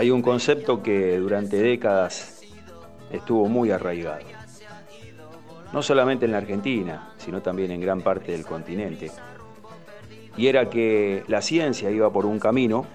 Hay un concepto que durante décadas estuvo muy arraigado, no solamente en la Argentina, sino también en gran parte del continente, y era que la ciencia iba por un camino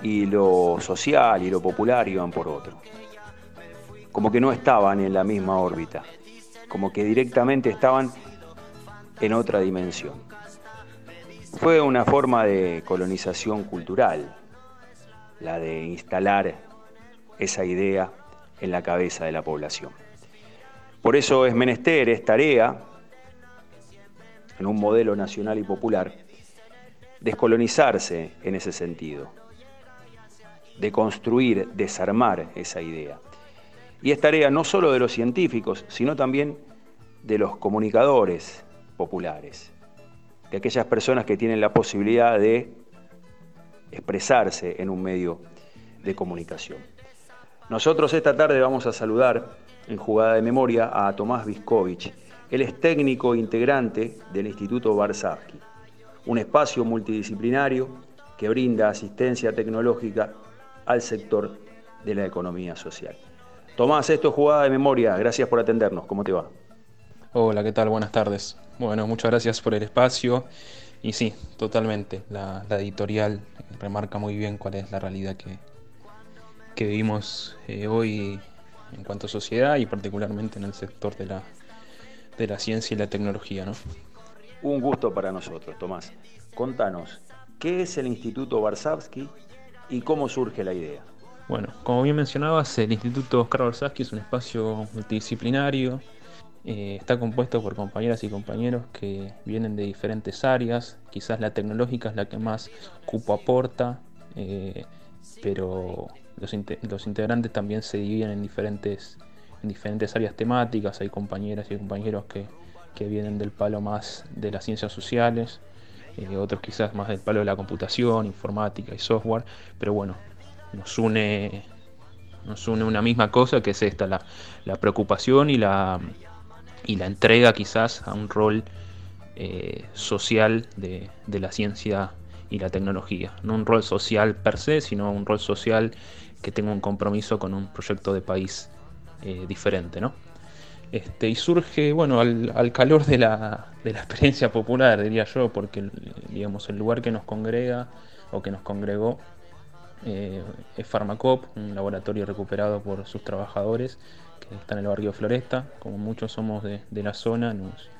y lo social y lo popular iban por otro. Como que no estaban en la misma órbita, como que directamente estaban en otra dimensión. Fue una forma de colonización cultural, la de instalar esa idea en la cabeza de la población. Por eso es menester, es tarea, en un modelo nacional y popular, descolonizarse en ese sentido, de construir, desarmar esa idea. Y es tarea no solo de los científicos, sino también de los comunicadores populares, de aquellas personas que tienen la posibilidad de expresarse en un medio de comunicación. Nosotros esta tarde vamos a saludar en jugada de memoria a Tomás Viscovich. Él es técnico integrante del Instituto Barsavsky, un espacio multidisciplinario que brinda asistencia tecnológica al sector de la economía social. Tomás, esto es jugada de memoria. Gracias por atendernos. ¿Cómo te va? Hola, ¿qué tal? Buenas tardes. Bueno, muchas gracias por el espacio. Y sí, totalmente. La, editorial remarca muy bien cuál es la realidad que, que vivimos eh, hoy en cuanto a sociedad y particularmente en el sector de la, de la ciencia y la tecnología. ¿no? Un gusto para nosotros, Tomás. Contanos, ¿qué es el Instituto Barsavsky y cómo surge la idea? Bueno, como bien mencionabas, el Instituto Oscar Barsavsky es un espacio multidisciplinario. Eh, está compuesto por compañeras y compañeros que vienen de diferentes áreas. Quizás la tecnológica es la que más cupo aporta, eh, pero los, integrantes también se dividen en diferentes, en diferentes áreas temáticas. Hay compañeras y compañeros que, que vienen del palo más de las ciencias sociales, eh, otros quizás más del palo de la computación, informática y software, pero bueno, nos une, nos une una misma cosa que es esta, la, preocupación y la, y la entrega quizás a un rol eh, social de, la ciencia y la tecnología. No un rol social per se, sino un rol social que tenga un compromiso con un proyecto de país eh, diferente. ¿no? Este, y surge, bueno, al, calor de la, de la, experiencia popular, diría yo, porque digamos, el lugar que nos congrega o que nos congregó eh, es Farmacop, un laboratorio recuperado por sus trabajadores que está en el barrio Floresta. Como muchos somos de, la zona, nos,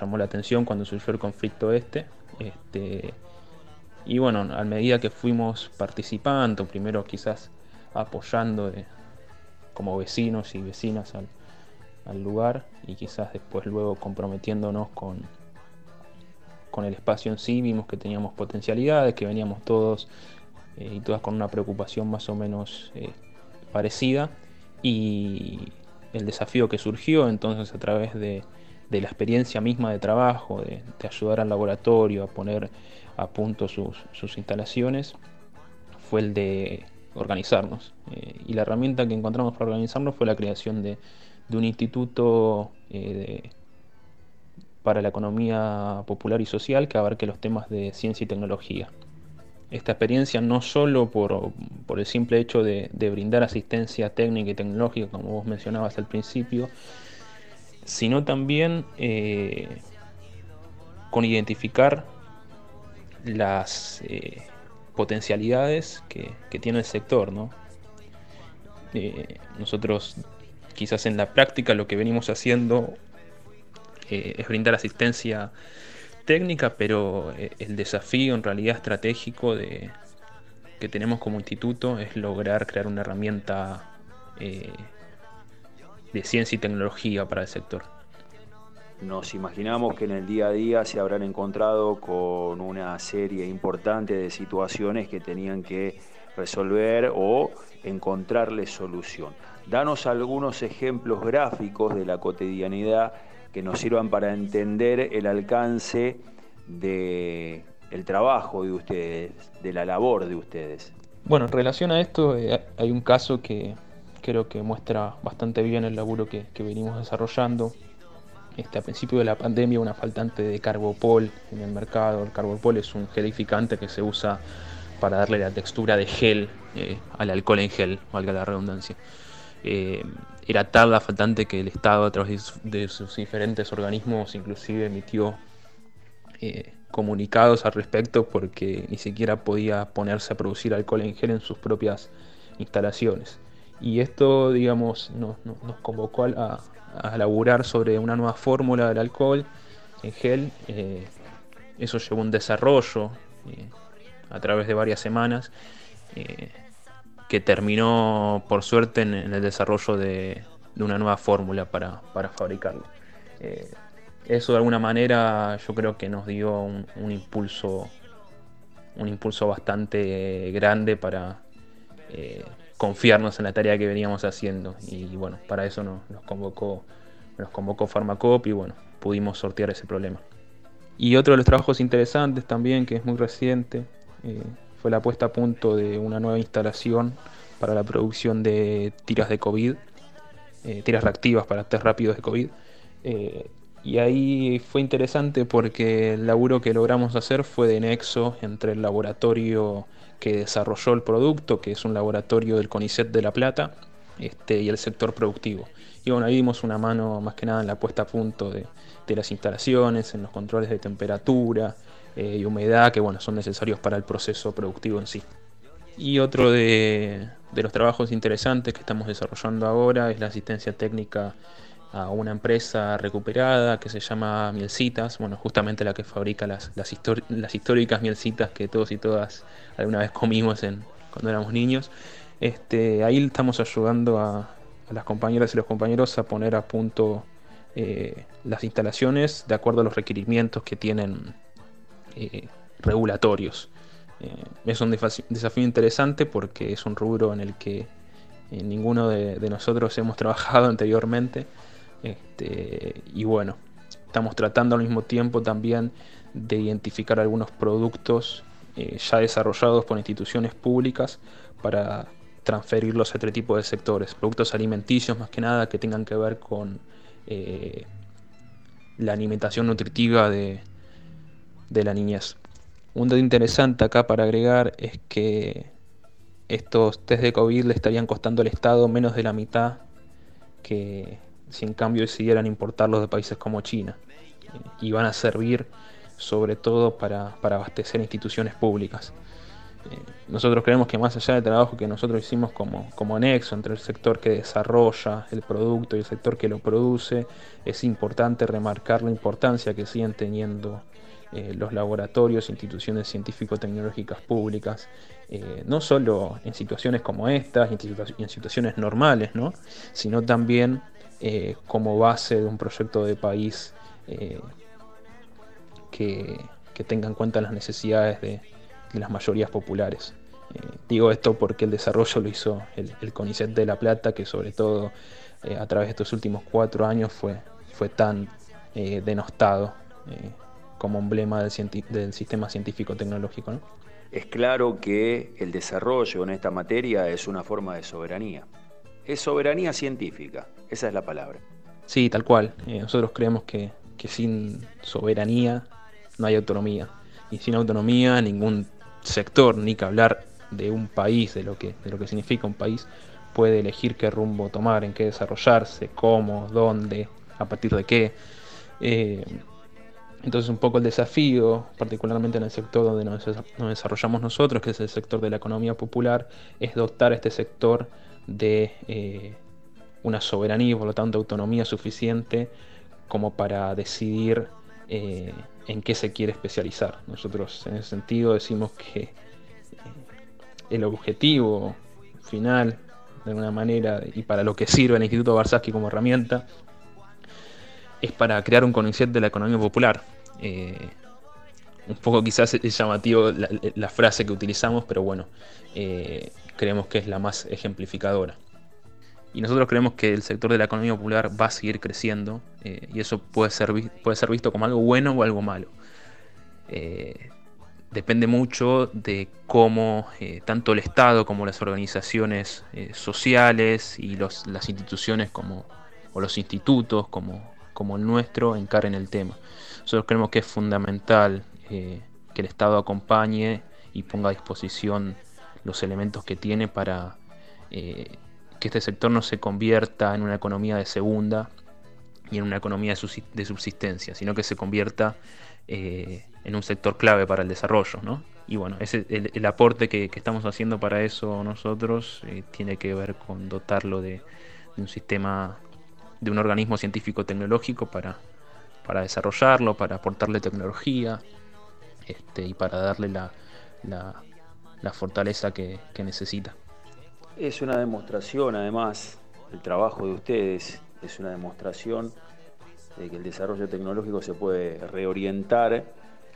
llamó la atención cuando surgió el conflicto este. este y bueno, a medida que fuimos participando, primero quizás apoyando como vecinos y vecinas al, al, lugar y quizás después luego comprometiéndonos con, con el espacio en sí, vimos que teníamos potencialidades, que veníamos todos eh, y todas con una preocupación más o menos eh, parecida. Y el desafío que surgió entonces a través de, la experiencia misma de trabajo, de, ayudar al laboratorio a poner a punto sus, instalaciones, fue el de organizarnos. Eh, y la herramienta que encontramos para organizarnos fue la creación de, un instituto para la economía popular y social que abarque los temas de ciencia y tecnología esta experiencia no solo por, el simple hecho de, brindar asistencia técnica y tecnológica, como vos mencionabas al principio, sino también eh, con identificar las eh, potencialidades que, tiene el sector. Eh, nosotros quizás en la práctica lo que venimos haciendo es brindar asistencia pero eh, el desafío en realidad estratégico de, que tenemos como instituto es lograr crear una herramienta eh, de ciencia y tecnología para el sector. Nos imaginamos que en el día a día se habrán encontrado con una serie importante de situaciones que tenían que resolver o encontrarle solución. Danos algunos ejemplos gráficos de la cotidianidad que nos sirvan para entender el alcance de el trabajo de ustedes, de la labor de ustedes. Bueno, en relación a esto eh, hay un caso que creo que muestra bastante bien el laburo que, venimos desarrollando. Este, a principio de la pandemia una faltante de carbopol en el mercado. El carbopol es un gelificante que se usa para darle la textura de gel eh, al alcohol en gel, valga la redundancia. Eh, era tal la faltante que el Estado a través de sus diferentes organismos inclusive emitió eh, comunicados al respecto porque ni siquiera podía ponerse a producir alcohol en gel en sus propias instalaciones. Y esto, digamos, nos, convocó a, a, laburar sobre una nueva fórmula del alcohol en gel. eso llevó un desarrollo a través de varias semanas, eh, que terminó por suerte en, el desarrollo de, una nueva fórmula para, fabricarlo. Eh, eso de alguna manera yo creo que nos dio un, impulso un impulso bastante grande para eh, confiarnos en la tarea que veníamos haciendo y bueno para eso nos, convocó nos convocó Farmacop y bueno pudimos sortear ese problema y otro de los trabajos interesantes también que es muy reciente eh, fue la puesta a punto de una nueva instalación para la producción de tiras de COVID, eh, tiras reactivas para test rápidos de COVID. Eh, y ahí fue interesante porque el laburo que logramos hacer fue de nexo entre el laboratorio que desarrolló el producto, que es un laboratorio del CONICET de La Plata, este, y el sector productivo. Y bueno, ahí dimos una mano más que nada en la puesta a punto de, de las instalaciones, en los controles de temperatura, eh, y humedad que bueno, son necesarios para el proceso productivo en sí. Y otro de, los trabajos interesantes que estamos desarrollando ahora es la asistencia técnica a una empresa recuperada que se llama Mielcitas, bueno, justamente la que fabrica las, las, históricas mielcitas que todos y todas alguna vez comimos en, cuando éramos niños. Este, ahí estamos ayudando a, las compañeras y los compañeros a poner a punto eh, las instalaciones de acuerdo a los requerimientos que tienen eh, regulatorios. Eh, es un desafío interesante porque es un rubro en el que eh, ninguno de, nosotros hemos trabajado anteriormente. Este, y bueno, estamos tratando al mismo tiempo también de identificar algunos productos ya desarrollados por instituciones públicas para transferirlos a otro tipo de sectores, productos alimenticios más que nada que tengan que ver con la alimentación nutritiva de, de la niñez. Un dato interesante acá para agregar es que estos test de COVID le estarían costando al Estado menos de la mitad que si en cambio decidieran importarlos de países como China. Y van a servir sobre todo para, abastecer instituciones públicas. Eh, nosotros creemos que más allá del trabajo que nosotros hicimos como, como nexo entre el sector que desarrolla el producto y el sector que lo produce, es importante remarcar la importancia que siguen teniendo eh, los laboratorios, instituciones científico-tecnológicas públicas, eh, no solo en situaciones como estas, en situaciones normales, ¿no? sino también eh, como base de un proyecto de país que, tenga en cuenta las necesidades de, las mayorías populares. digo esto porque el desarrollo lo hizo el, CONICET de La Plata, que sobre todo a través de estos últimos cuatro años fue, fue tan denostado como emblema del, sistema científico-tecnológico. Es claro que el desarrollo en esta materia es una forma de soberanía. Es soberanía científica, esa es la palabra. Sí, tal cual. Eh, nosotros creemos que, sin soberanía no hay autonomía. Y sin autonomía ningún sector, ni que hablar de un país, de lo que, de lo que significa un país, puede elegir qué rumbo tomar, en qué desarrollarse, cómo, dónde, a partir de qué. Eh, entonces un poco el desafío, particularmente en el sector donde nos, desarrollamos nosotros, que es el sector de la economía popular, es dotar a este sector de eh, una soberanía y por lo tanto autonomía suficiente como para decidir eh, en qué se quiere especializar. Nosotros en ese sentido decimos que eh, el objetivo final, de alguna manera, y para lo que sirve el Instituto Barsaski como herramienta, es para crear un concepto de la economía popular. Eh, un poco quizás es llamativo la, frase que utilizamos, pero bueno, eh, creemos que es la más ejemplificadora. Y nosotros creemos que el sector de la economía popular va a seguir creciendo eh, y eso puede ser, puede ser visto como algo bueno o algo malo. depende mucho de cómo tanto el Estado como las organizaciones sociales y las instituciones como, o los institutos como, como el nuestro encaren el tema. Nosotros creemos que es fundamental eh, que el Estado acompañe y ponga a disposición los elementos que tiene para eh, que este sector no se convierta en una economía de segunda y en una economía de subsistencia, sino que se convierta eh, en un sector clave para el desarrollo. ¿no? Y bueno, el, aporte que, estamos haciendo para eso nosotros tiene que ver con dotarlo de, un sistema, de un organismo científico-tecnológico para, para desarrollarlo, para aportarle tecnología este, y para darle la, la, fortaleza que necesita. Es una demostración, además, el trabajo de ustedes es una demostración de que el desarrollo tecnológico se puede reorientar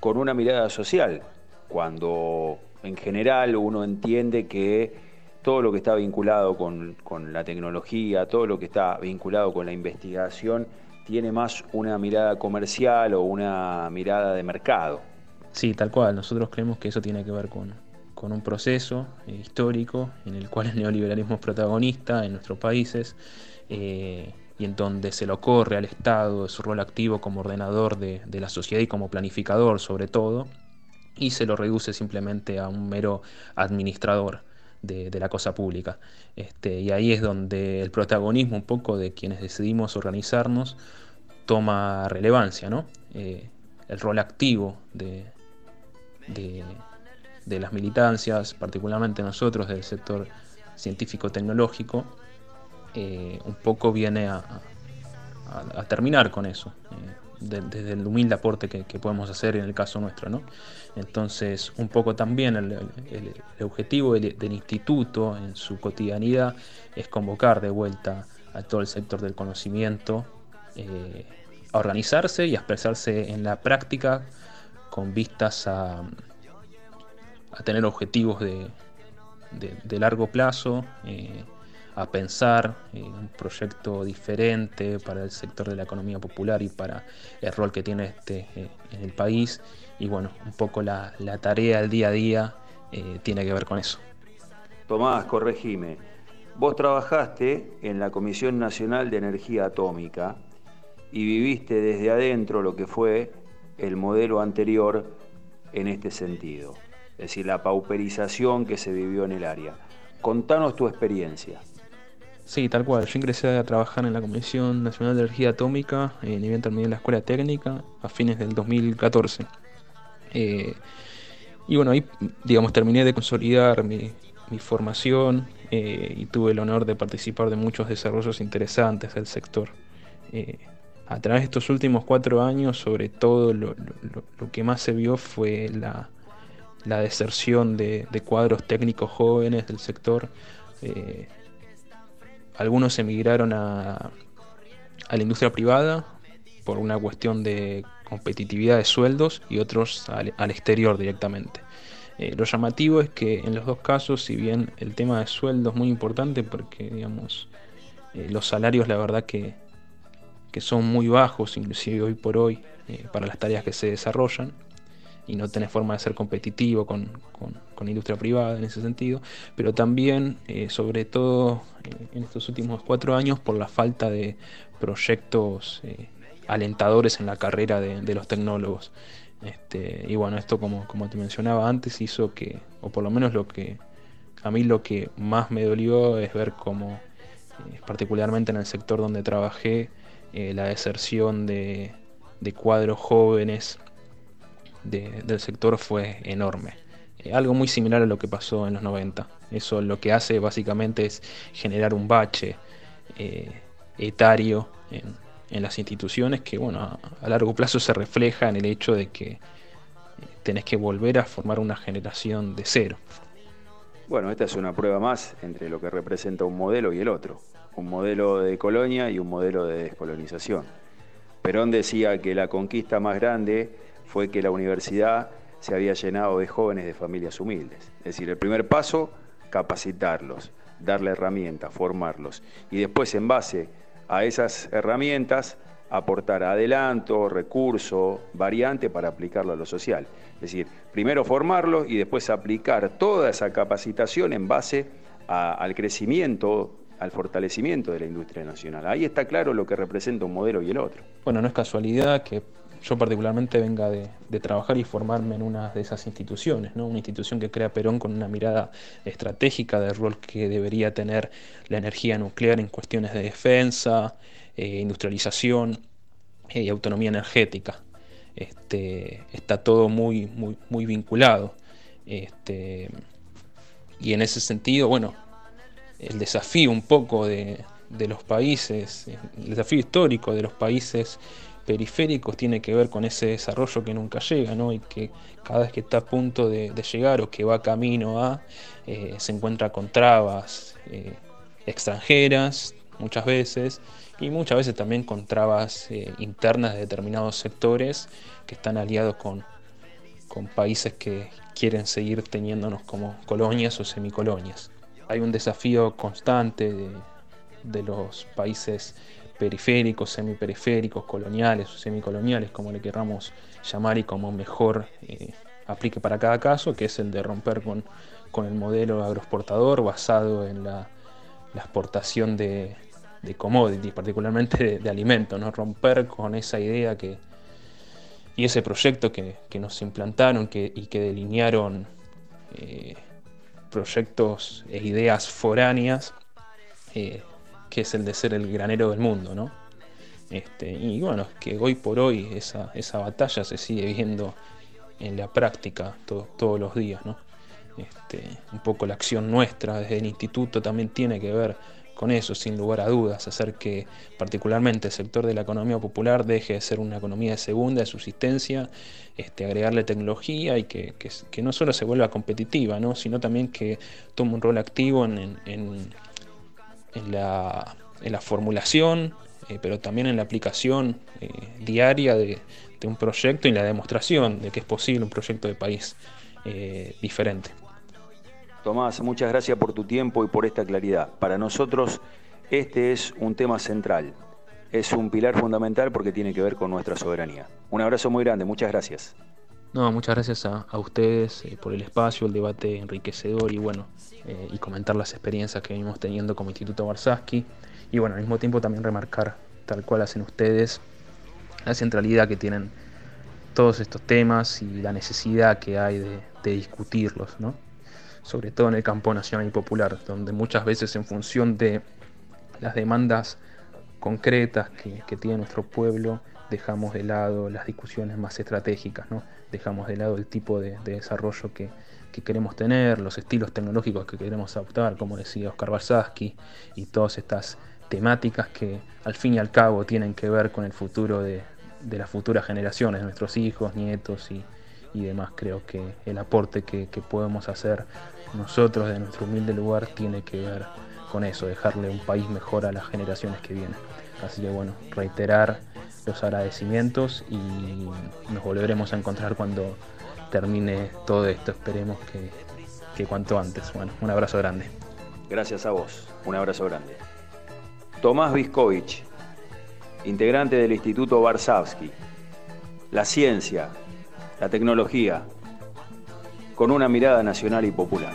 con una mirada social, cuando en general uno entiende que todo lo que está vinculado con, la tecnología, todo lo que está vinculado con la investigación, tiene más una mirada comercial o una mirada de mercado. Sí, tal cual. Nosotros creemos que eso tiene que ver con, con un proceso eh, histórico en el cual el neoliberalismo es protagonista en nuestros países eh, y en donde se le ocurre al Estado su rol activo como ordenador de, la sociedad y como planificador sobre todo, y se lo reduce simplemente a un mero administrador de, la cosa pública. Este, y ahí es donde el protagonismo un poco de quienes decidimos organizarnos toma relevancia, ¿no? Eh, el rol activo de, de las militancias, particularmente nosotros del sector científico-tecnológico, eh, un poco viene a, terminar con eso, desde el humilde aporte que, podemos hacer en el caso nuestro. ¿no? Entonces, un poco también el, objetivo del, instituto en su cotidianidad es convocar de vuelta a todo el sector del conocimiento eh, a organizarse y a expresarse en la práctica con vistas a tener objetivos de, de, largo plazo, eh, a pensar en un proyecto diferente para el sector de la economía popular y para el rol que tiene este eh, en el país. Y bueno, un poco la, la tarea del día a día eh, tiene que ver con eso. Tomás, corregime. Vos trabajaste en la Comisión Nacional de Energía Atómica y viviste desde adentro lo que fue el modelo anterior en este sentido es decir, la pauperización que se vivió en el área. Contanos tu experiencia. Sí, tal cual. Yo ingresé a trabajar en la Comisión Nacional de Energía Atómica, en nivel terminé la Escuela Técnica a fines del 2014. Eh, y bueno, ahí, digamos, terminé de consolidar mi, formación eh, y tuve el honor de participar de muchos desarrollos interesantes del sector. Eh, a través de estos últimos cuatro años, sobre todo, lo que más se vio fue la, deserción de, cuadros técnicos jóvenes del sector. Eh, algunos emigraron a, a la industria privada por una cuestión de competitividad de sueldos y otros al, exterior directamente. Eh, lo llamativo es que en los dos casos, si bien el tema de sueldo es muy importante porque digamos eh, los salarios la verdad que, que, son muy bajos, inclusive hoy por hoy, para las tareas que se desarrollan, y no tenés forma de ser competitivo con, con, industria privada en ese sentido, pero también, eh, sobre todo eh, en estos últimos cuatro años, por la falta de proyectos eh, alentadores en la carrera de, los tecnólogos. Este, y bueno, esto como, como te mencionaba antes hizo que, o por lo menos lo que a mí lo que más me dolió es ver cómo, particularmente en el sector donde trabajé, la deserción de, de cuadros jóvenes del sector fue enorme. Eh, algo muy similar a lo que pasó en los 90. Eso lo que hace básicamente es generar un bache eh, etario en, las instituciones que bueno, a, largo plazo se refleja en el hecho de que eh, tenés que volver a formar una generación de cero. Bueno, esta es una prueba más entre lo que representa un modelo y el otro. Un modelo de colonia y un modelo de descolonización. Perón decía que la conquista más grande fue que la universidad se había llenado de jóvenes de familias humildes. Es decir, el primer paso, capacitarlos, darle herramientas, formarlos. Y después, en base a esas herramientas, aportar adelanto, recurso, variante para aplicarlo a lo social. Es decir, primero formarlos y después aplicar toda esa capacitación en base al crecimiento, al fortalecimiento de la industria nacional. Ahí está claro lo que representa un modelo y el otro. Bueno, no es casualidad que yo particularmente venga de, trabajar y formarme en una de esas instituciones, ¿no? una institución que crea Perón con una mirada estratégica del rol que debería tener la energía nuclear en cuestiones de defensa, eh, industrialización eh, y autonomía energética. Este, está todo muy, muy, muy vinculado. Este, y en ese sentido, bueno, el desafío un poco de, de los países, el desafío histórico de los países periféricos tiene que ver con ese desarrollo que nunca llega, ¿no? Y que cada vez que está a punto de, llegar o que va camino a, eh, se encuentra con trabas eh, extranjeras, muchas veces, y muchas veces también con trabas eh, internas de determinados sectores que están aliados con, con países que quieren seguir teniéndonos como colonias o semicolonias. Hay un desafío constante de, de los países periféricos, semiperiféricos, coloniales o semicoloniales, como le queramos llamar y como mejor eh, aplique para cada caso, que es el de romper con, el modelo agroexportador basado en la, exportación de, commodities, particularmente de, alimentos, romper con esa idea que, y ese proyecto que, nos implantaron que, y que delinearon eh, proyectos e ideas foráneas eh, que es el de ser el granero del mundo, ¿no? Este, y bueno, que hoy por hoy esa, esa batalla se sigue viendo en la práctica todos los días, ¿no? Este, un poco la acción nuestra desde el instituto también tiene que ver con eso, sin lugar a dudas, hacer que particularmente el sector de la economía popular deje de ser una economía de segunda, de subsistencia, este, agregarle tecnología y que, no solo se vuelva competitiva, ¿no? sino también que tome un rol activo en la, en la formulación, eh, pero también en la aplicación eh, diaria de, un proyecto y la demostración de que es posible un proyecto de país eh, diferente. Tomás, muchas gracias por tu tiempo y por esta claridad. Para nosotros este es un tema central, es un pilar fundamental porque tiene que ver con nuestra soberanía. Un abrazo muy grande, muchas gracias. No, muchas gracias a, ustedes eh, por el espacio, el debate enriquecedor y bueno, eh, y comentar las experiencias que venimos teniendo como Instituto Barsaski. Y bueno, al mismo tiempo también remarcar, tal cual hacen ustedes, la centralidad que tienen todos estos temas y la necesidad que hay de, discutirlos, ¿no? Sobre todo en el campo nacional y popular, donde muchas veces en función de las demandas concretas que, que tiene nuestro pueblo, dejamos de lado las discusiones más estratégicas, ¿no? Dejamos de lado el tipo de, desarrollo que, queremos tener, los estilos tecnológicos que queremos adoptar, como decía Oscar Barsaski, y todas estas temáticas que al fin y al cabo tienen que ver con el futuro de, las futuras generaciones, nuestros hijos, nietos y, demás. Creo que el aporte que podemos hacer nosotros de nuestro humilde lugar tiene que ver con eso, dejarle un país mejor a las generaciones que vienen. Así que bueno, reiterar los agradecimientos y nos volveremos a encontrar cuando termine todo esto. Esperemos que, cuanto antes. Bueno, un abrazo grande. Gracias a vos, un abrazo grande. Tomás Viskovich, integrante del Instituto Varsavsky. La ciencia, la tecnología, con una mirada nacional y popular.